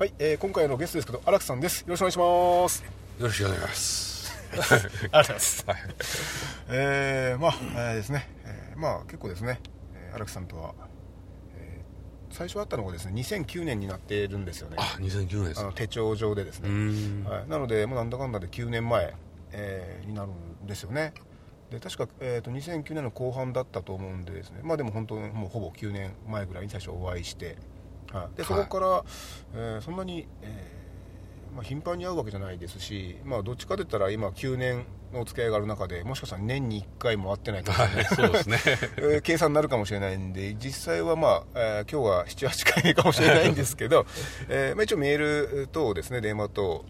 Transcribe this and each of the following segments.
はい、えー、今回のゲストですけど荒木さんです。よろしくお願いします。よろしくお願いします。ありがとうございます。はい。えー、まあ、えーですね、えーまあ結構ですね。えー荒木さんとは、えー最初会ったのがですね2009年になっているんですよね。あ、2009年ですあの。手帳上でですうね。はい、なのでもうなんだかんだで9年前、えーになるんですよね。で確か、えー、と2009年の後半だったと思うんでですね。まあでも本当にもうほぼ9年前ぐらいに最初お会いして、はい、でそこから、えーそんなに、えーまあ、頻繁に会うわけじゃないですし、まあ、どっちかといったら今9年のお付き合いがある中でもしかしたら年に1回も会ってないかもしれない。はい、そうですね。えー計算になるかもしれないんで実際は、まあえー今日が78回目かもしれないんですけど、えーまあ、一応メール等ですね電話等。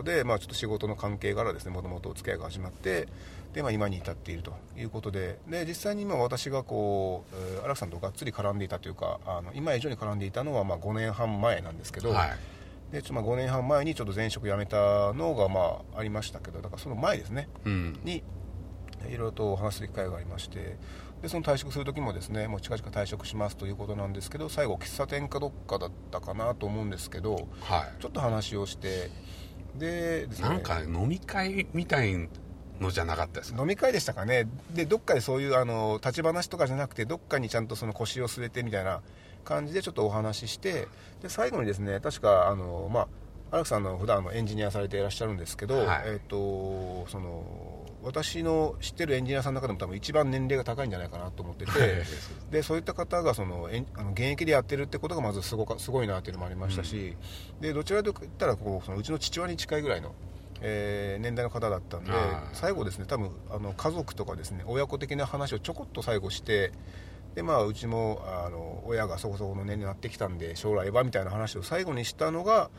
うで、まあ、ちょっと仕事の関係からですねもともとお付き合いが始まってで、まあ、今に至っているということでで実際に今私がこうえー荒木さんとがっつり絡んでいたというかあの今以上に絡んでいたのはまあ5年半前なんですけど、はい。でちょまあ5年半前にちょっと前職辞めたのがまあありましたけどだからその前ですねうん。にいろいろとお話しする機会がありましてでその退職する時もですねもう近々退職しますということなんですけど最後喫茶店かどっかだったかなと思うんですけどはちょっと話をしてで。ねなんか飲み会みたいのじゃなかったですか？飲み会でしたかね。でどっかでそういうあの立ち話とかじゃなくてどっかにちゃんとその腰を据えてみたいな感じでちょっとお話ししてで最後にですね確かあのまあ荒木さんの普段のエンジニアされていらっしゃるんですけど、はい。えっ、とその私の知ってるエンジニアさんの中でも多分一番年齢が高いんじゃないかなと思ってて でそういった方がそのあの現役でやってるってことがまずすごかすごいなっていうのもありましたし、でどちらかといったらこうそのうちの父親に近いぐらいの、えー年代の方だったんで最後ですね多分あの家族とかですね親子的な話をちょこっと最後してでまあうちもあの親がそこそこの年齢になってきたんで将来はみたいな話を最後にしたのが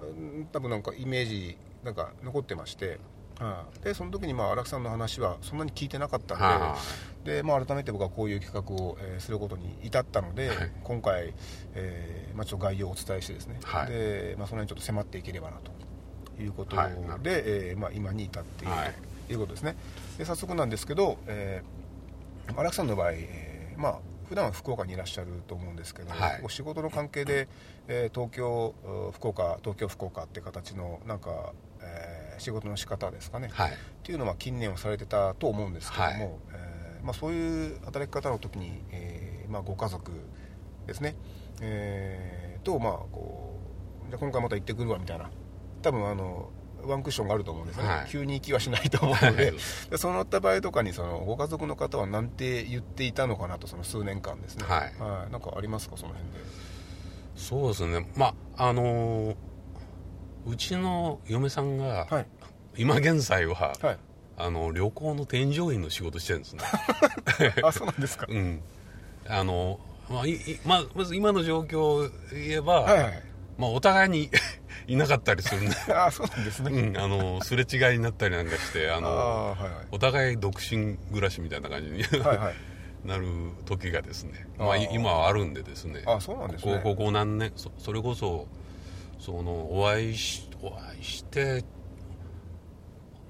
うん多分なんかイメージなんか残ってまして、はい。でその時にまあ荒木さんの話はそんなに聞いてなかったんで、はでまあ、改めて僕はこういう企画を、えーすることに至ったので、はい。今回、えーまあ、ちょっと概要をお伝えしてですね、はい。でまあ、その辺ちょっと迫っていければなということで、はいえーまあ、今に至っているはい。ということですね。で早速なんですけど、えー荒木さんの場合、えーまあ普段は福岡にいらっしゃると思うんですけど、はい。お仕事の関係で、えー東京う福岡東京福岡って形のなんか、えー仕事の仕方ですかね、はい。っていうのは近年はされてたと思うんですけども、はい。えーまあ、そういう働き方の時に、えーまあ、ご家族ですね、えーと、まあ、こうじゃあ今回また行ってくるわみたいな多分あのワンクッションがあると思うんですよね、はい。急に行きはしないと思うので。そうなった場合とかにそのご家族の方は何て言っていたのかなとその数年間ですね。はい。なんかありますかその辺で？そうですね。まあ、あのーうちの嫁さんが、はい。今現在は、はい。あの、旅行の添乗員の仕事してるんですね。あそうなんですか。うん。あの、まあ、いいまあ、まず今の状況を言えば、はいはい。まあ、お互いにいなかったりするんで、あそうなんですね、うん、あの、すれ違いになったりなんかして、ああの、あはいはい。お互い独身暮らしみたいな感じにはいはい。なる時がですね、まあ、い今はあるんでですね、あそうなんですね。ここ何年そ、それこそ、その、お会いし、お会いして、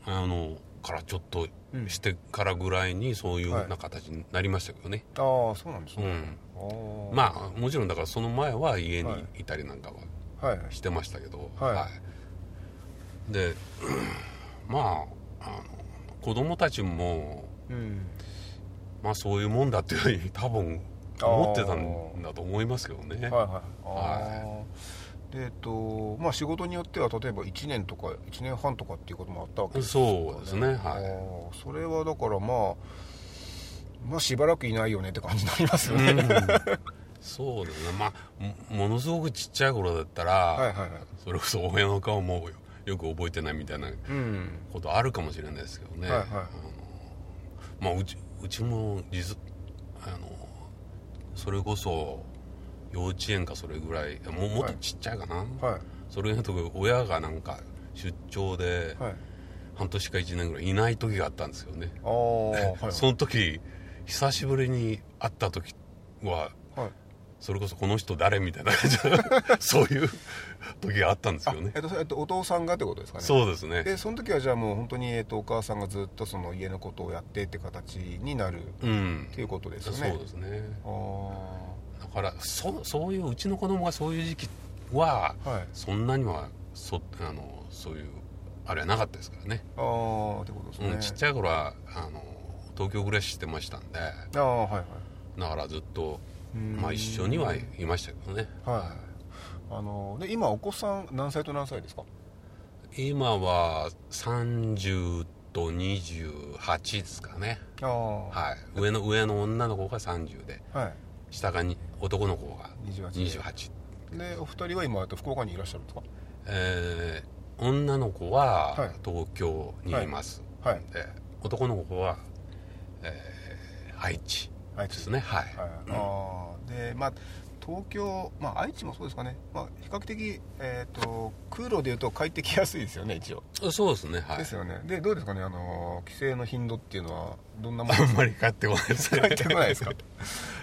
あの、からちょっとうん。してからぐらいにそういうな形になりましたけどね。ああそうなんですね、うん。まあ、もちろんだからその前は家にはい。いたりなんかははいはいしてましたけど、はい。で まああの子供たちも、うん。まあ、そういうもんだっていうふうに 多分思ってたんだと思いますけどね。はいはい。はでえっとまあ仕事によっては例えば1年とか1年半とかっていうこともあったわけですかそうですね。はい。それはだからまあまあしばらくいないよねって感じになりますよね、うんそうですねまあもものすごくちっちゃい頃だったら、はいはいはい。それこそ親の顔もよく覚えてないみたいなうんことあるかもしれないですけどね、はいはい。あのまあ、うちうちも実あのそれこそ幼稚園かそれぐらいもうもっとちっちゃいかな、はい。それの時親がなんか出張ではい。半年か1年ぐらいいない時があったんですよね、はいはい。その時久しぶりに会った時ははいそれこそこの人誰みたいな感じの そういう時があったんですよね。えっとそえっと、お父さんがってことですかね。そうですね。でその時はじゃあもう本当に、えっと、お母さんがずっとその家のことをやってって形になるうん。っていうことですそうですね。あだからそそういううちの子供がそういう時期はあはい。そんなにはそあのそういうあれはなかったですからね。ああってことですね、うん、ちっちゃい頃はあの東京暮らししてましたんでああはいはい。だからずっと、うんまあ、一緒にはいましたけどね。はい。あので今お子さん何歳と何歳ですか？今は30と28ですかね。はい。上の上の女の子が30ではい。下がに男の子が28 28で。お二人は今えっと福岡にいらっしゃるんですか？えー女の子はい。は東京にいます、はい。で男の子は、えー愛知あいつですね。はい、はい、ああでまあ東京、まあ、愛知もそうですかね、まあ、比較的、えー、と空路でいうと帰ってきやすいですよね一応、そうですねはい。ですよね。でどうですかねあの帰省の頻度っていうのはどんなもの あんまり帰ってこないですね。帰ってこないですか？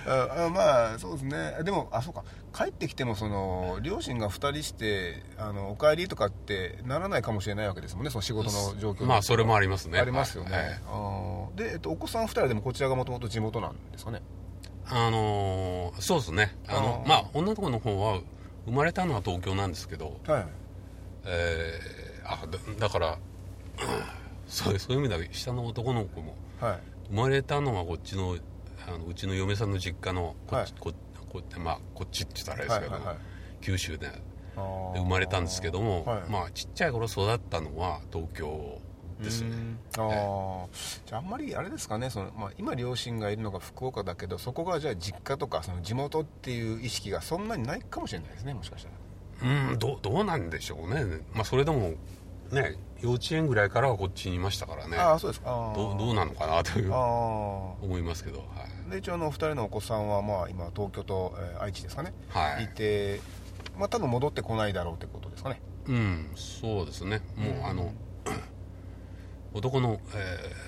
ああまあそうですね。でもあそうか。帰ってきてもその両親が2人してあのお帰りとかってならないかもしれないわけですもんねその仕事の状況。まあそれもありますね。ありますよね、はい。で、えっと、お子さん2人でもこちらがもともと地元なんですかね？あのーそうですね。あのまあ女の子の方は生まれたのは東京なんですけど、はい。えーあだだから そうそういう意味では下の男の子もはい。生まれたのはこっちのあのうちの嫁さんの実家のこっち,、はい。ここってまあこっちって言ったらあれですけど、はいはいはい。九州で生まれたんですけども、はい。まあちっちゃい頃育ったのは東京ですね。うん。ああじゃああんまりあれですかね。その、まあ、今両親がいるのが福岡だけどそこがじゃあ実家とかその地元っていう意識がそんなにないかもしれないですねもしかしたら。うんどうどうなんでしょうね。まあそれでもね幼稚園ぐらいからはこっちにいましたからね。ああそうですか。どうどうなのかなというあ思いますけどはい。あで一応あのお二人のお子さんはまあ今東京と、えー愛知ですかね、はい。いてまあ多分戻ってこないだろうってことですかね。うんそうですね。もう、うん。あの男の、え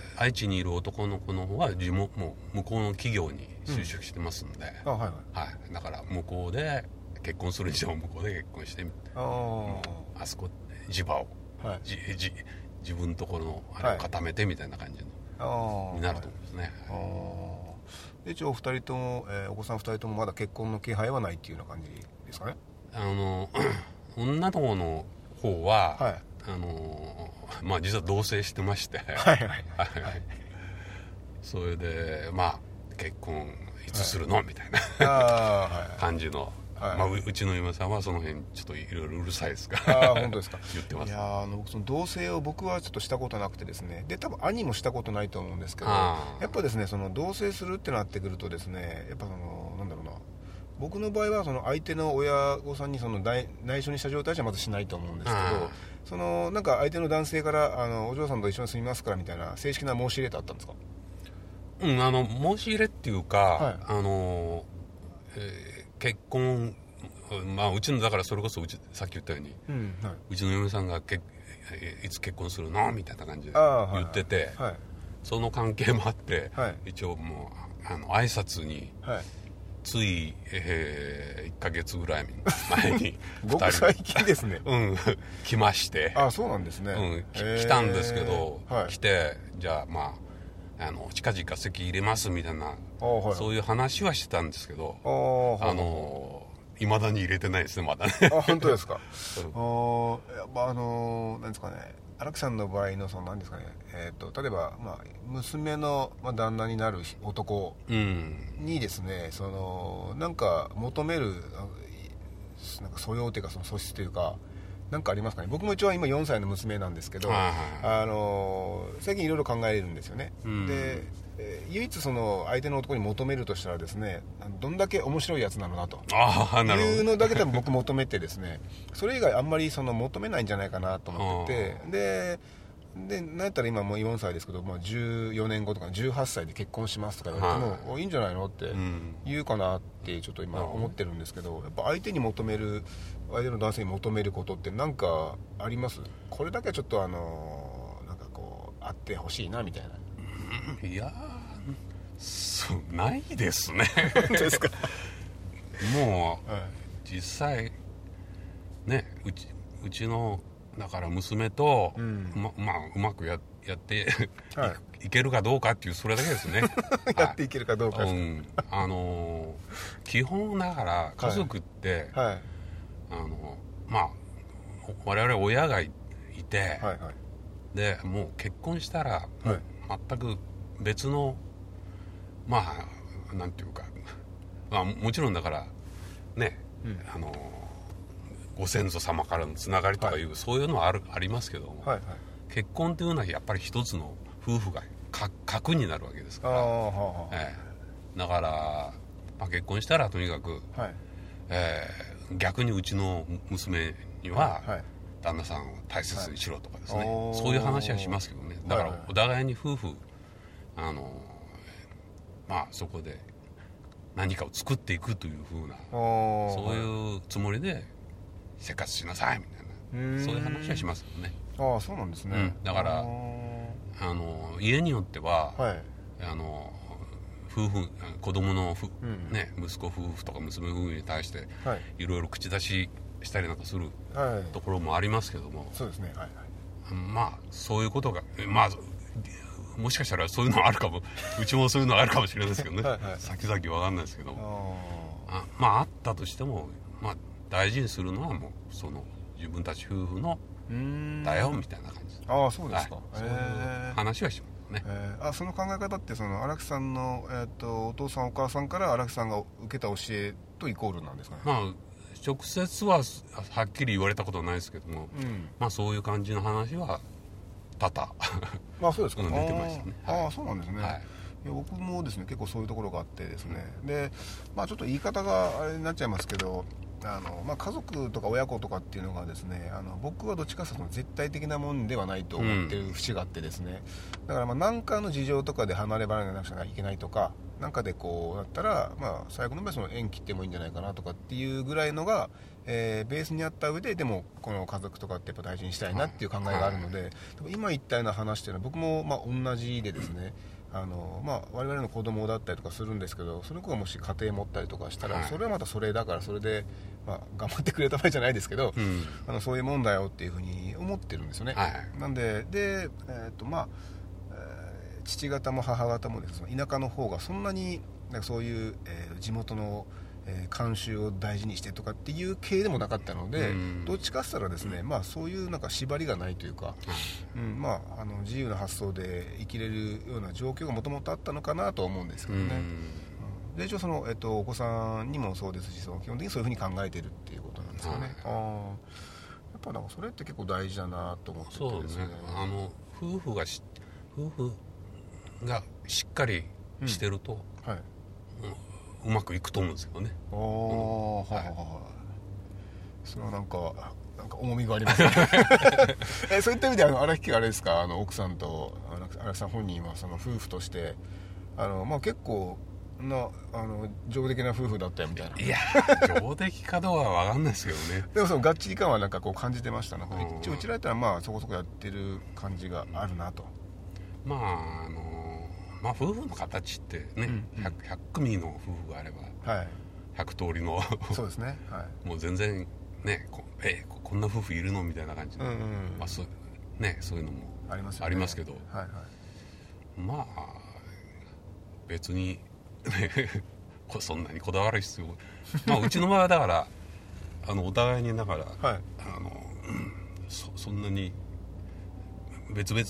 ー愛知にいる男の子の方は地元もう向こうの企業に就職してますんで、あはいはい。はい、だから向こうで結婚する以上向こうで結婚してああそこ地場をあはい。じじ自分のところのあれを固めてみたいな感じの、ああになると思うんですね、あー。で一応お二人とも、えーお子さん二人ともまだ結婚の気配はないっていうような感じですかね？あの 女の子の方は、はいあの まあ実は同棲してまして、はいはいはい。それでまあ結婚いつするの、みたいな。感じの、はい。まあ、ううちの嫁さんはその辺ちょっといろいろうるさいですか？らああ本当ですか？言ってます。いやーあの僕その同棲を僕はちょっとしたことなくてですね。で多分兄もしたことないと思うんですけどやっぱですねその同棲するってなってくるとですねやっぱその僕の場合はその相手の親御さんにその内内緒にした状態じゃまずしないと思うんですけあどそのなんか相手の男性からあのお嬢さんと一緒に住みますからみたいな正式な申し入れってあったんですか？うんあの申し入れっていうか、はい。あの、えー結婚まあうちのだからそれこそうちさっき言ったようにうんはい。うちの嫁さんがけえいつ結婚するの？みたいな感じで言ってて、はい。その関係もあって、はい。一応もうあの挨拶にはいつい、え1ヶ月ぐらい前に ごく最近ですね。うん。来まして。あそうなんですね、うん、来たんですけど、はい。来てじゃあまああの近々席入れますみたいな、あはいはい。そういう話はしてたんですけどあーはいあのいまだに入れてないですねまだね。あ本当ですか。うん。あーやっぱあのーなんですかね荒木さんの場合のそのなんですかねえっ、と例えばまあ娘のまあ旦那になる男うん。にですねそのなんか求めるあなんか素養というかその素質というかなんかありますかね？僕も一応今4歳の娘なんですけど、あのー最近いろいろ考えるんですよね、うん。で、えー唯一その相手の男に求めるとしたらですねどんだけ面白いやつなのなと。いうのだけ多分僕求めてですねそれ以外あんまりその求めないんじゃないかなと思っててででなんやったら今もう4歳ですけど、まあ、14年後とか18歳で結婚しますとか言われても、はい。おいいんじゃないの？ってうん。言うかなってちょっと今思ってるんですけどやっぱ相手に求める相手の男性に求めることって何かあります？これだけはちょっとあのなんかこうあってほしいなみたいな。いやーそうないですね。ですか、もうはい。実際ねうちうちのだから娘と、うん。ままあうまくややって、、はい。けるかどうかっていうそれだけですね。やっていけるかどうか。ですうん、あのー基本だから家族って、はいあのまあ我々親がいいて、はいはい。でもう結婚したら、はい。全く別のまあなんていうか、まあ、もちろんだからね、うん。あのご先祖様からのつながりとかい。う、そういうのはあるありますけども、はいはい。結婚っていうのはやっぱり一つの夫婦がか核になるわけですから、ええ。だから、まあ、結婚したらとにかく、あはい。えー逆にうちの娘には、はい。旦那さんを大切にしろとかですね、はいそういう話はしますけどね。だからお互いに夫婦あのまあそこで何かを作っていくというふうなそういうつもりで生活しなさいみたいうん。なそういう話はしますよね。ああそうなんですね、うん。だからあの家によっては、はい。あの夫婦子供のふ、うん。ね、息子夫婦とか娘夫婦に対してはい。いろいろ口出ししたりなんかするはい。ところもありますけども、そうですねはいはい。まあそういうことがまあもしかしたらそういうのあるかも。うちもそういうのあるかもしれないですけどね。はいはい。先々わかんないですけどああまああったとしても、まあ、大事にするのはもうその自分たち夫婦のだよみたいな感じああそうですか、はい。そういう話はしますね。えーあその考え方ってその荒木さんの、えー、とお父さんお母さんから荒木さんが受けた教えとイコールなんですかね、まあ直接ははっきり言われたことはないですけども、うん。まあそういう感じの話は多々 まあそうですか、うん出てましたね。はい。あそうなんですね、はい。僕もですね結構そういうところがあってですね、でまあちょっと言い方があれになっちゃいますけどあの、まあ、家族とか親子とかっていうのがですねあの僕はどっちかというと絶対的なもんではないと思ってる節があってですね、だからまあ何かの事情とかで離れ離れなくちゃいけないとかなんかでこうなったら、まあ、最後の場合その縁切ってもいいんじゃないかなとかっていうぐらいのが、えーベースにあった上ででもこの家族とかってやっぱ大事にしたいなっていう考えがあるので、今言ったような話っていうのは僕もまあ同じでですねあのまあ、我々の子供だったりとかするんですけどその子がもし家庭持ったりとかしたら、はい。それはまたそれだからそれで、まあ、頑張ってくれた場合じゃないですけど、うん。あのそういうもんだよっていうふうに思ってるんですよね、はい。なんでで、えーとまあえー父方も母方もですね田舎の方がそんなになんかそういう、えー地元の、えー慣習を大事にしてとかっていう系でもなかったので、うん。どっちかって言ったらですね、まあ、そういうなんか縛りがないというか、うん。まあ、あの自由な発想で生きれるような状況がもともとあったのかなとは思うんですけどね、うん。うん。で一応その、えっと、お子さんにもそうですしその基本的にそういうふうに考えてるっていうことなんですよね、はいやっぱなんかそれって結構大事だなと思っててそうですね。あの夫婦がし夫婦がしっかりしてると、はい、うまくいくと思うんですよね。ああ、はいはいはいはい。それはなんかなんか重みがありますね。えそういった意味であの荒木家あれですか？あの奥さんと荒木さん本人はその夫婦としてあの、まあ、結構なあの上出来な夫婦だったよみたいな。いや上出来かどうかは分かんないですけどね。でもそのがっちり感はなんかこう感じてました。なんかうん。一応うちらやったらまあそこそこやってる感じがあるなと。まああのまあ夫婦の形ってね、うんうん。100, 100組の夫婦があればはい。100通りの そうですね。はい。もう全然ねこえここんな夫婦いるのみたいな感じの、うんうんまあ、そうねそういうのもありますよね。ありますけど。はいはい。まあ別に こそんなにこだわる必要まあうちの場合はだから あのお互いにだから、はい。あのうんそそんなに別々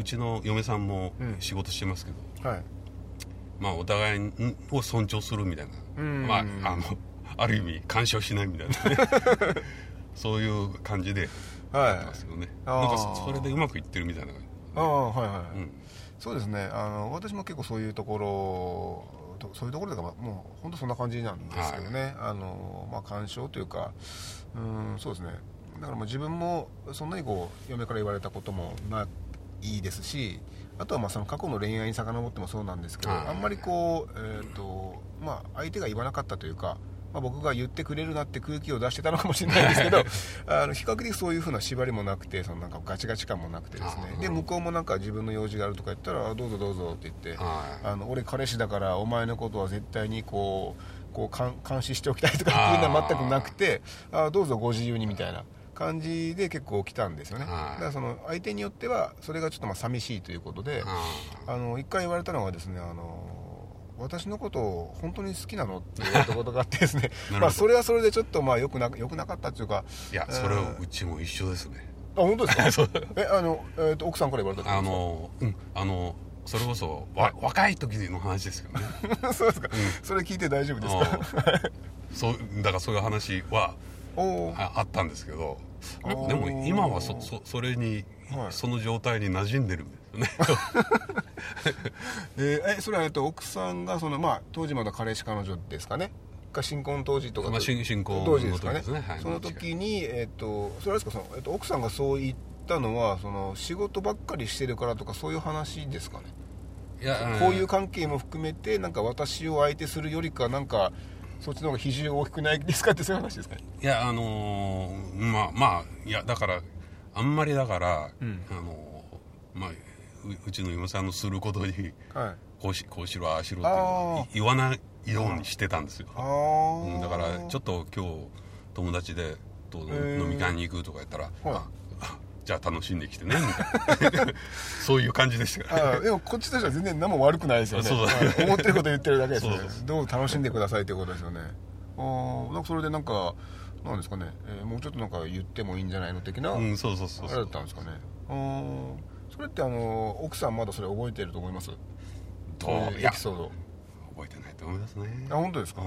うううちの嫁さんもうん。仕事してますけど、はい。まあお互いを尊重するみたいな、うん。まああのある意味干渉しないみたいな。ね そういう感じでやってますよね、あー。なんかそそれでうまくいってるみたいな感じ、ああはいはい、うん。そうですね。あの私も結構そういうところとそういうところというか、まあもう本当そんな感じなんですけどね、あのまあ干渉というかうんそうですね。だからまあ自分もそんなにこう嫁から言われたこともないですしあとはまあその過去の恋愛に遡ってもそうなんですけどはい。あんまりこう、えーとまあ、相手が言わなかったというか、まあ、僕が言ってくれるなって空気を出してたのかもしれないですけど あの比較的そういうふうな縛りもなくてそのなんかガチガチ感もなくてですね。で向こうもなんか自分の用事があるとか言ったらあどうぞどうぞって言ってはい。あの俺彼氏だからお前のことは絶対にこうこう監監視しておきたいとかっていうのは全くなくてあどうぞご自由にみたいな感じで結構来たんですよね。だはい。からその相手によってはそれがちょっとまあ寂しいということでああの一回言われたのがですねあの私のことを本当に好きなのって言われたことがあってですね まあそれはそれでちょっとまあよくなよくなかったっていうかーいやそれはうちも一緒ですね。あ本当ですか？そう。えあの、えーと奥さんから言われたあのうんあのそれこそわ若い時の話ですよね。そうですか、それ聞いて大丈夫ですか？そうだからそういう話はあったんですけどあー。でも今はそそそれに、はい。その状態に馴染んでるんですよね。えーえそれは、えっと、奥さんがその、まあ、当時まだ彼氏彼女ですかね？か新婚当時とかまあ新新婚当時ですかね？ね。はい。その時に、えっとそれはですか？その、えっと、奥さんがそう言ったのはその仕事ばっかりしてるからとかそういう話ですかね？いやこういう関係も含めてなんか私を相手するよりかなんかそっちの方が比重大きくないですかってそういう話ですか？ねいやあのーまあまあいやだからあんまりだから、うん。あのーまあううちの嫁さんのすることにはい。こうしこうしろああしろって言わないようにしてたんですよ、うん、だからちょっと今日友達でとー。飲み会に行くとか言ったら、はい。ああじゃあ楽しんできてねみたいな。そういう感じでしたから。ああでもこっちとしては全然何も悪くないですよね。そうだ。はい思ってること言ってるだけですね。どう楽しんでくださいということですよね。ああなんかそれでなんかなんですかね、えーもうちょっとなんか言ってもいいんじゃないの的な、うんそうそうそうあれだったんですかね。あーそれってあの奥さんまだそれ覚えてると思います？とそうエピソード？覚えてないと思いますね。あ本当ですか、う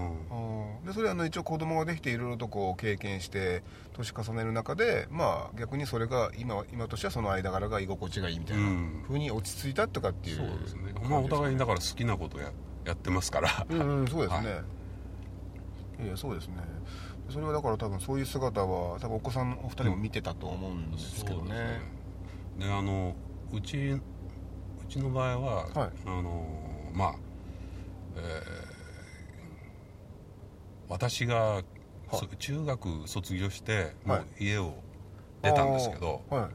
ん。でそれはあの一応子供ができていろいろとこう経験して年重ねる中でまあ逆にそれが今は今としてはその間柄が居心地がいいみたいなうん。ふうに落ち着いたとかっていうそうですね。まあお互いにだから好きなことややってますから。うんうんそうですね、はい。い、やそうですね。それはだから多分そういう姿は多分お子さんお二人も見てたと思うんですけどね,、そうですね。であのうちうちの場合は、はい。あのまあ、えー私が、そ中学卒業してもはう家を出たんですけど、は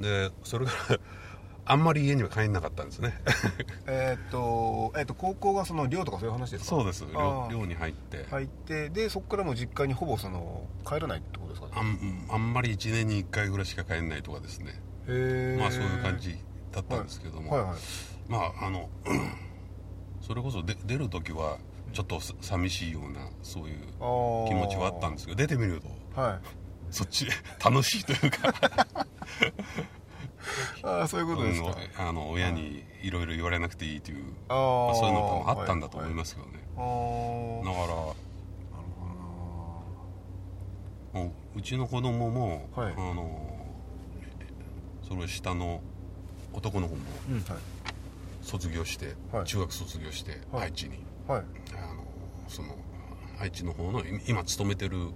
い。でそれから あんまり家には帰んなかったんですね。えーっと,、えーっと高校がその寮とかそういう話ですか？そうです。あ寮に入って、入ってでそこからもう実家にほぼその帰らないってことですか？ねあんあんまり1年に1回ぐらいしか帰んないとかですね。へえまあそういう感じだったんですけども、はいはい。まああの それこそで出る時はちょっとさ寂しいようなそういう気持ちはあったんですけど出てみるとはい。そっち楽しいというか。ああそういうことですか、うんあの親にい。ろいろ言われなくていいという、あまあ、あそういうのもあったんだと思いますけどね、あー。だからなるほもううちの子供も、はい。あのその下の男の子もうんはい卒業して、はい。中学卒業して、はい。愛知に。はい。あのその愛知の方のい今勤めてる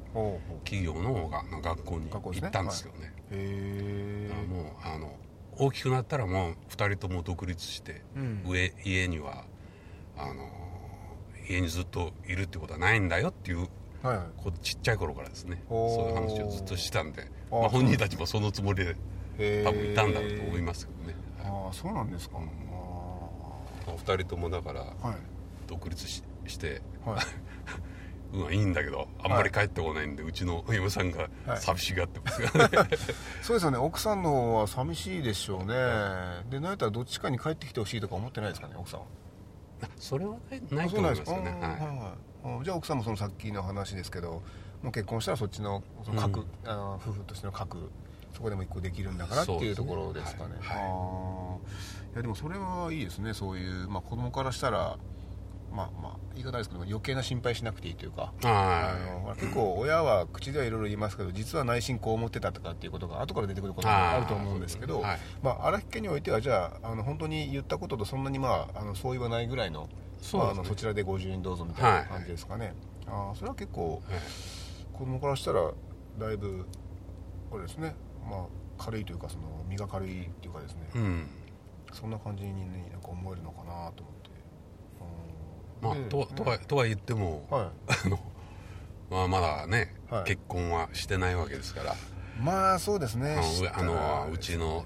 企業のが学校に行ったんですけどねへだからもうあの大きくなったらもう2人とも独立して、うん。上家にはあの家にずっといるってことはないんだよっていうえはいはい。こうちっちゃい頃からですね。そういう話をずっとしてたんで、まあ、本人たちもそのつもりで多分いたんだろうと思いますけどね、ああそうなんですか、う。んあ2人ともだから独立ししてはい。うんいいんだけどあんまり帰ってこないんで、うちの嫁さんがはい。寂しがってますからね、そうですよね。奥さんの方は寂しいでしょうね。でなんやったらどっちかに帰ってきてほしいとか思ってないですかね奥さんは。それはないないあと思いますよね。そうなんですかはい。あーはいはい。あじゃあ奥さんもそのさっきの話ですけどもう結婚したらそっちのその核、うん。あの夫婦としての核そこでも一個できるんだからっていうところですかね。はい。あーいやでもそれはいいですね。そういう、まあ、子供からしたらまあまあ言い方ですけど余計な心配しなくていいというか。あはの結構親は口ではいろいろ言いますけど実は内心こう思ってたとかっていうことが後から出てくることもあると思うんですけどはい。まあ、荒木家においてはじゃああの本当に言ったこととそんなにまああの相違はないぐらいのそね。まあ、あのそちらでご自由にどうぞみたいな感じですかね、ああそれは結構いはい子供からしたらだいぶこれですね。まあ軽いというかその身が軽いっていうかですね、うんそんな感じに、ね、なんか思えるのかなと思って。まあでととはとは言っても、はあのまあ、まだね、はい。結婚はしてないわけですから。いまあそうですね。あのうちの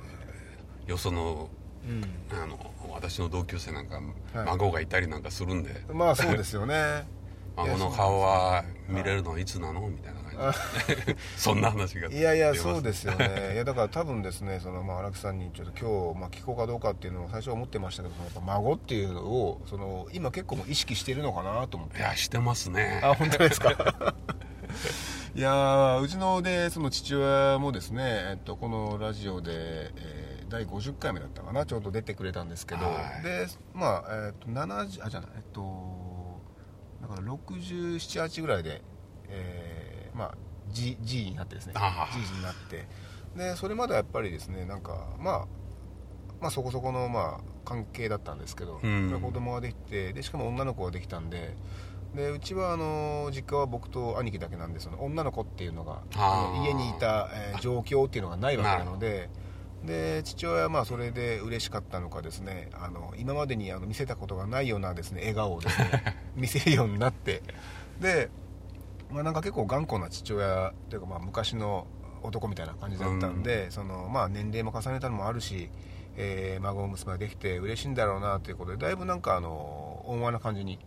よそのうん。あの私の同級生なんか、はい。孫がいたりなんかするんで。まあそうですよね。孫の顔は見れるのはいつなの？みたいな そんな話がいやいやそうですよね。いやだから多分ですねその、まあ、荒木さんにちょっと今日、まあ、聞こうかどうかっていうのを最初は思ってましたけどやっぱ孫っていうのをその今結構もう意識してるのかなと思って。いやしてますね。あ本当ですか？いやーうちのでその父親もですね、えっと、このラジオで、えー第50回目だったかなちょうど出てくれたんですけど、はい。でまあえっと70あじゃないえっとだから678ぐらいで、えーまあ G, G になってですね。あ G になって。でそれまではやっぱりですねなんかまあまあそこそこのまあ関係だったんですけど、うん。子供ができてでしかも女の子ができたんででうちはあの実家は僕と兄貴だけなんでその女の子っていうのが家にいた、えー状況っていうのがないわけなのでで父親はまあそれで嬉しかったのかですねあの今までにあの見せたことがないようなですね笑顔をですね 見せるようになって。で、まあ、なんか結構頑固な父親というかまあ昔の男みたいな感じだったんで、そのまあ、年齢も重ねたのもあるし、えー孫娘ができて嬉しいんだろうなということでだいぶなんかあの温和な感じに、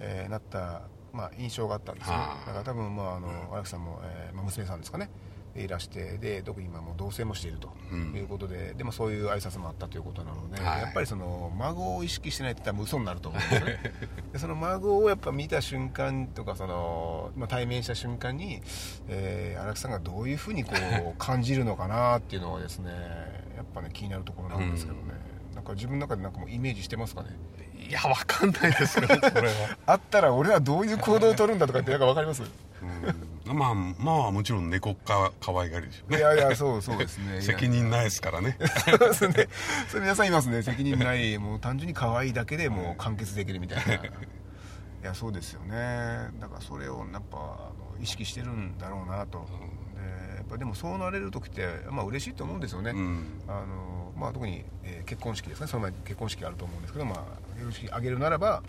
えーなった、まあ、印象があったんですね。はあ。だから多分まああの荒木さんも、えーまあ、娘さんですかね。でいらしてで特に今もう同棲もしているとうん。いうことで、でもそういう挨拶もあったということなので、はい。やっぱりその孫を意識してないって言ったら嘘になると思うんですよね。でその孫をやっぱ見た瞬間とかその、まあ、対面した瞬間に、えー荒木さんがどういうふうにこう感じるのかなっていうのはですねやっぱね気になるところなんですけどね、なんか自分の中でなんかもうイメージしてますかね？いやわかんないですよそれは、あったら俺はどういう行動を取るんだとかってなんか分かります？うん、まあまあもちろん猫っか可愛がりでしょうね。いやいやそうそうですね。責任ないですからね。そうですね。それ皆さんいますね。責任ないもう単純に可愛いだけでもう完結できるみたいな。いやそうですよね。だからそれをやっぱ意識してるんだろうなと、でやっぱでもそうなれる時ってまあ嬉しいと思うんですよね、うん。あのまあ、特に、えー結婚式ですね。その前に結婚式あると思うんですけど、まあ、結婚式あげるならば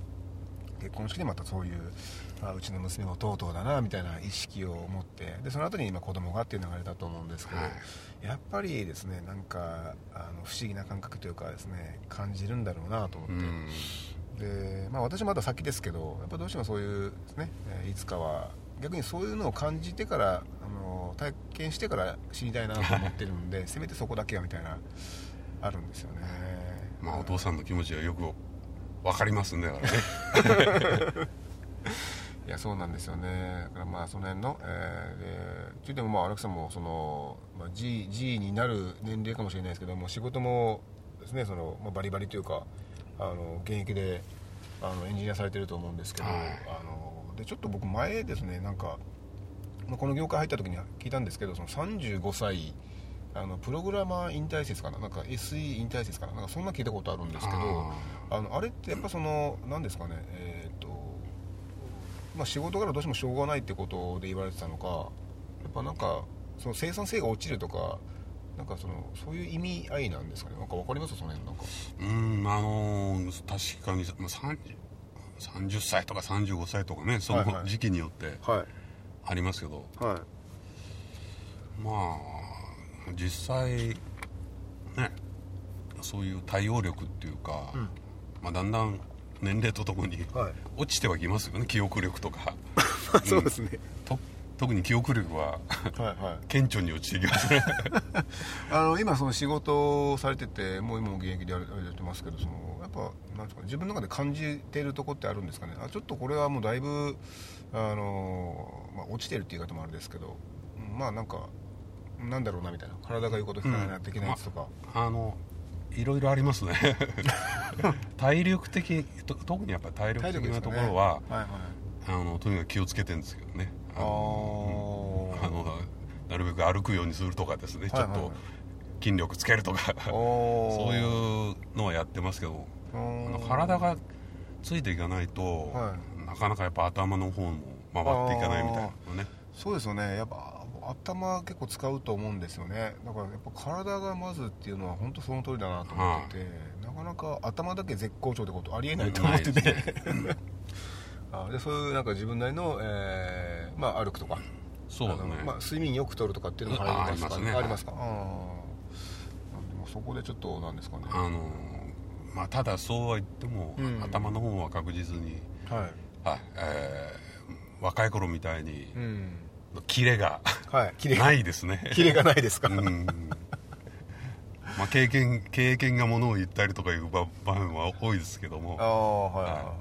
結婚式でまたそういうあうちの娘もとうとうだなみたいな意識を持ってでその後に今子供がっていう流れだと思うんですけど、はい。やっぱりですねなんかあの不思議な感覚というかですね感じるんだろうなと思って、うん。で、まあ、私まだ先ですけどやっぱどうしてもそういうですね、えーいつかは逆にそういうのを感じてからあの体験してから死にたいなと思ってるんで せめてそこだけはみたいなあるんですよね。まあお父さんの気持ちはよくわかりますねだからね いやそうなんですよね。だからまあその辺の、えー、でといってもまあ荒木さんもその、まあ、G, G になる年齢かもしれないですけども仕事もですねその、まあ、バリバリというかあの現役であのエンジニアされてると思うんですけど、はい。あのでちょっと僕前ですねなんか、まあ、この業界入った時に聞いたんですけどその35歳あのプログラマー引退説かななんか SE 引退説かななんかそんな聞いたことあるんですけどああのあれってやっぱその何ですかねえっ、とまあ仕事柄どうしてもしょうがないってことで言われてたのかやっぱなんかその生産性が落ちるとかなんかそのそういう意味合いなんですかね？なんかわかります？その辺なんか。うんあのー確かにまあ 30, 30歳とか35歳とかねその時期によってはい。ありますけど、はい。まあ実際ねそういう対応力っていうか、うん。まあ、だんだん年齢とともにはい。落ちてはきますよね記憶力とか。そうですね、と特に記憶力ははいはい。顕著に落ちていきますね。あの今その仕事をされててもう今も現役でやられてますけどそのやっぱなんですかね自分の中で感じているとこってあるんですかね。あちょっとこれはもうだいぶあの、まあ、落ちてるっていう言い方もあれですけどうんまあなんかなんだろうなみたいな。体が言うこと聞かないな的なやつとか、あのいろいろありますね。体力的と特にやっぱり体力的なところは、はいはい。あのとにかく気をつけてるんですけどね。ああのーあのなるべく歩くようにするとかですね、はいはいちょっと筋力つけるとか。そういうのはやってますけどあの体がついていかないと、はなかなかやっぱ頭の方も回っていかないみたいなのね。そうですよね。やっぱ頭結構使うと思うんですよね。だからやっぱ体がまずっていうのは本当その通りだなと思ってて、なかなか頭だけ絶好調ってことありえないと思ってて、ない ですあでそういうなんか自分なりの、えーまあ、歩くとか。そうだね。まあ、睡眠よくとるとかっていうのもありますか？ね。ありますか、あー。なんでもそこでちょっとなんですかね。あのまあただそうは言っても、うん。頭の方は確実に、はい。はいえー若い頃みたいにうんキレがはいキレが。ないですね。キレがないですか、うん。まあ経験経験がものを言ったりとかいう場場面は多いですけども。はいはいは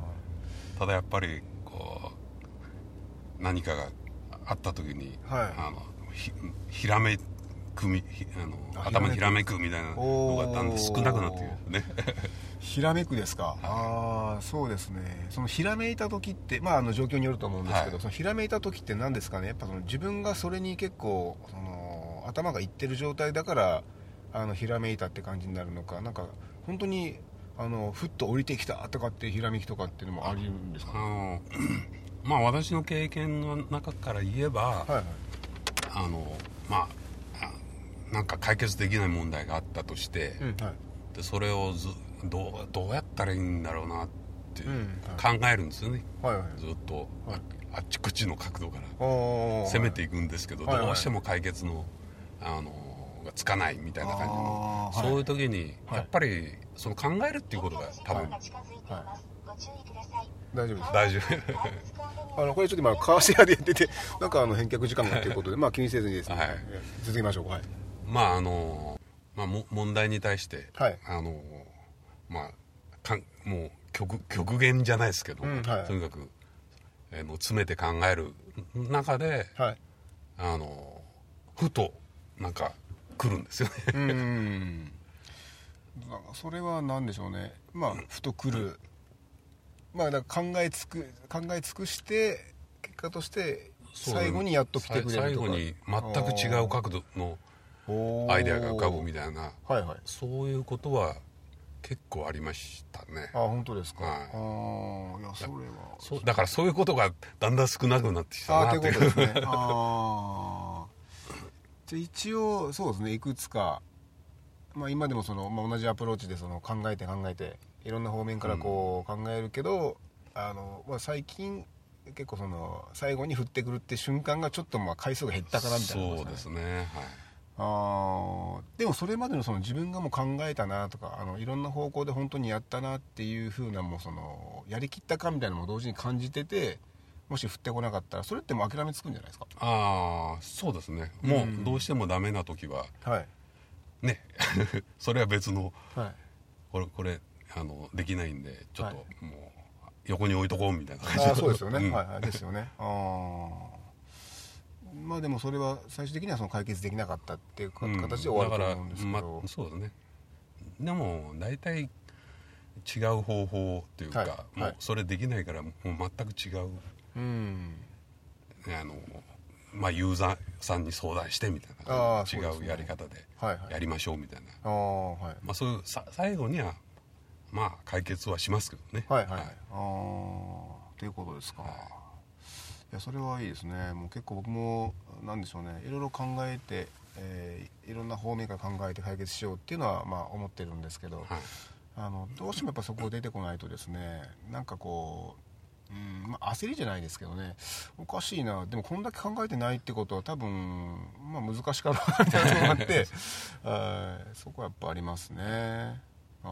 ただやっぱりこう何かがあった時に、はい。あのひひらめくみひあのあ頭にひらめくみたいなのがだんだん少なくなってくるねひらめくですか、ああそうですね。そのひらめいた時ってまああの状況によると思うんですけど、はい。そのひらめいた時って何ですかね？やっぱその自分がそれに結構その頭がいってる状態だからあのひらめいたって感じになるのかなんか本当にあのふっと降りてきたとかってひらめきとかっていうのもありるんですか？まあ私の経験の中から言えば、はいはい。あのまああなんか解決できない問題があったとして、うんはい。でそれをずどうどうやったらいいんだろうなってうん考えるんですよね、はいはい。ずっと、はい。ああっちこっちの角度から。攻攻めていくんですけど、はいはい。どうしても解決のあのがつかないみたいな感じの、そういう時にはい。やっぱりその考えるっていうことが多分大丈夫です。大丈夫あのこれちょっと今カーシェアでやっててなんかあの返却時間がということでまあ気にせずにですね、はい。続きましょう。はい。まああの、まあ、も問題に対して、はい。あのまあかんもう極極限じゃないですけど、うんはい。とにかく、えーもう詰めて考える中ではい。あのふとなんか来るんですよね。うーんだからそれは何でしょうね。まあふと来る。まあだから考えつく考え尽くして結果としてそう。最後にやっと来てくれるとか。最後に全く違う角度のアイデアが浮かぶみたいな。はいはい。そういうことは結構ありましたね。あ本当ですか、はい。ああいやそれは。そうだからそういうことがだんだん少なくなってきたああなっていう。ということですね。ああ じゃあ一応そうですねいくつか、まあ、今でもその、まあ、同じアプローチでその考えて考えていろんな方面からこう考えるけど、あのまあ、最近結構その最後に降ってくるって瞬間がちょっとまあ回数が減ったかなみたいなことそうですねはいあーでもそれまでのその自分がもう考えたなとかあのいろんな方向で本当にやったなっていう風なもうそのやりきったかみたいなのも同時に感じててもし降ってこなかったらそれってもう諦めつくんじゃないですか？ああそうですね。もうどうしてもダメな時ははい。ね。それは別のはい。これこれあのできないんでちょっとはもう横に置いとこうみたいな感じああそうですよね、ん。はいはい。ですよね。ああまあでもそれは最終的にはその解決できなかったっていう形で終わると思うんですけど、まそうだね。でも大体違う方法っていうか、はいもはい。うそれできないからもう全く違う。うん。あのまあユーザーさんに相談してみたいな違そうやり方ではいはい。やりましょうみたいな、ああはい。まあそういうさ最後にはまあ解決はしますけどね。はいはい、ああということですか、い、やそれはいいですね。もう結構僕もなんでしょうね。いろいろ考えて、えーいろんな方面から考えて解決しようっていうのはまあ思ってるんですけど、はい。あのどうしてもやっぱそこ出てこないとですねなんかこう、うんまあ、焦りじゃないですけどねおかしいな。でもこんだけ考えてないってことは多分、まあ、難しかろうなみたいなのがあって はい。そこはやっぱありますね。あ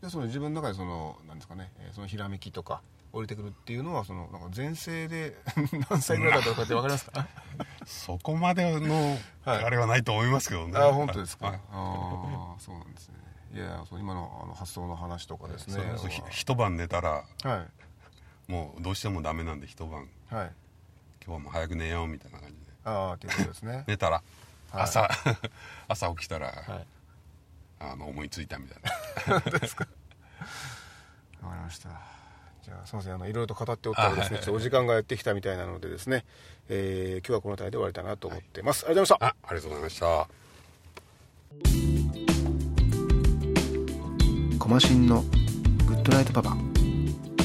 ー。でその自分の中でそのなんですかねえーそのひらめきとか降りてくるっていうのはそのなんか前世で 何歳ぐらいだったかって分かりますか？そこまでのはい。あれはないと思いますけどね、あ本当ですか、はい。ああそうなんですね。いやそう今のあの発想の話とかですね。一晩寝たらはい。もうどうしてもダメなんで一晩。はい。今日はもう早く寝ようみたいな感じで。ああということですね。寝たらはい。朝、朝起きたら、はい。あの思いついたみたいな。わかりましたじゃあすみませんあのいろいろと語っておったらですね、お時間がやってきたみたいなのでですね、えー、今日はこの辺りで終わりたいなと思ってます、はい、ありがとうございましたありがとうございました。コマシンのグッドナイトパパ。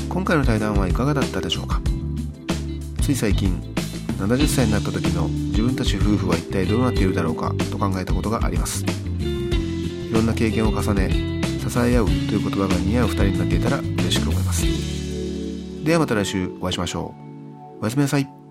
今回の対談はいかがだったでしょうか？つい最近70歳になった時の自分たち夫婦は一体どうなっているだろうかと考えたことがあります。いろんな経験を重ね支え合うという言葉が似合う2人になっていたらではまた来週お会いしましょう。おやすみなさい。